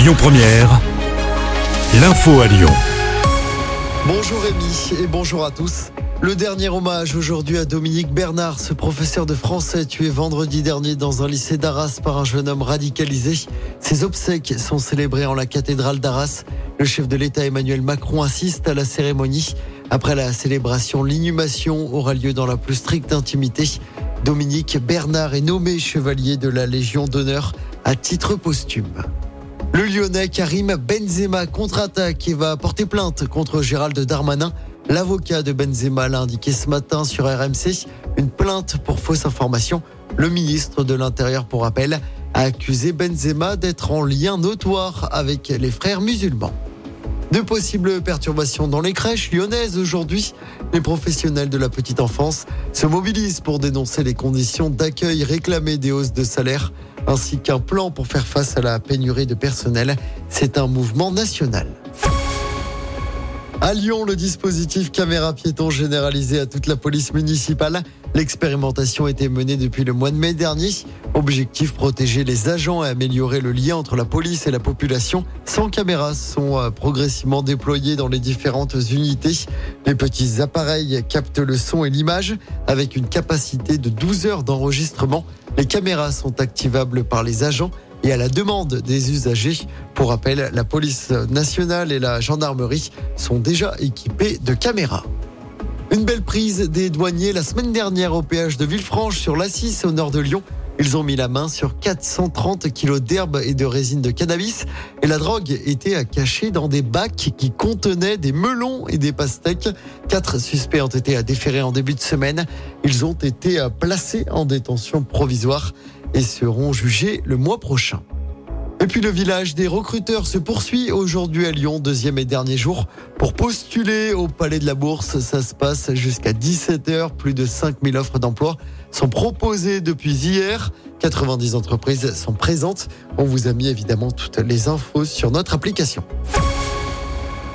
Lyon Première, l'info à Lyon. Bonjour Rémi et bonjour à tous. Le dernier hommage aujourd'hui à Dominique Bernard, ce professeur de français tué vendredi dernier dans un lycée d'Arras par un jeune homme radicalisé. Ses obsèques sont célébrées en la cathédrale d'Arras. Le chef de l'État Emmanuel Macron assiste à la cérémonie. Après la célébration, l'inhumation aura lieu dans la plus stricte intimité. Dominique Bernard est nommé chevalier de la Légion d'honneur à titre posthume. Le Lyonnais Karim Benzema contre-attaque et va porter plainte contre Gérald Darmanin. L'avocat de Benzema l'a indiqué ce matin sur RMC. Une plainte pour fausse information. Le ministre de l'Intérieur, pour rappel, a accusé Benzema d'être en lien notoire avec les frères musulmans. De possibles perturbations dans les crèches lyonnaises aujourd'hui. Les professionnels de la petite enfance se mobilisent pour dénoncer les conditions d'accueil réclamées des hausses de salaire ainsi qu'un plan pour faire face à la pénurie de personnel. C'est un mouvement national. À Lyon, le dispositif caméra piéton généralisé à toute la police municipale. L'expérimentation a été menée depuis le mois de mai dernier. Objectif protéger les agents et améliorer le lien entre la police et la population. 100 caméras sont euh, progressivement déployées dans les différentes unités. Les petits appareils captent le son et l'image avec une capacité de 12 heures d'enregistrement. Les caméras sont activables par les agents et à la demande des usagers. Pour rappel, la police nationale et la gendarmerie sont déjà équipées de caméras. Une belle prise des douaniers la semaine dernière au péage de Villefranche sur l'Assis au nord de Lyon. Ils ont mis la main sur 430 kilos d'herbe et de résine de cannabis. Et la drogue était cachée dans des bacs qui contenaient des melons et des pastèques. Quatre suspects ont été déférés en début de semaine. Ils ont été placés en détention provisoire et seront jugés le mois prochain. Et puis le village des recruteurs se poursuit aujourd'hui à Lyon, deuxième et dernier jour, pour postuler au Palais de la Bourse. Ça se passe jusqu'à 17h. Plus de 5000 offres d'emploi sont proposées depuis hier. 90 entreprises sont présentes. On vous a mis évidemment toutes les infos sur notre application.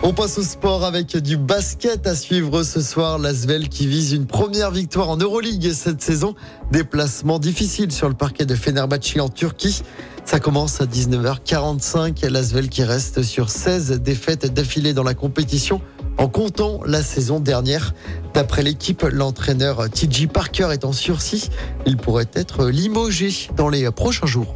On passe au sport avec du basket à suivre ce soir. L'Asvel qui vise une première victoire en Euroleague cette saison. Déplacement difficile sur le parquet de Fenerbahçe en Turquie. Ça commence à 19h45. L'Asvel qui reste sur 16 défaites d'affilée dans la compétition en comptant la saison dernière. D'après l'équipe, l'entraîneur TJ Parker est en sursis. Il pourrait être limogé dans les prochains jours.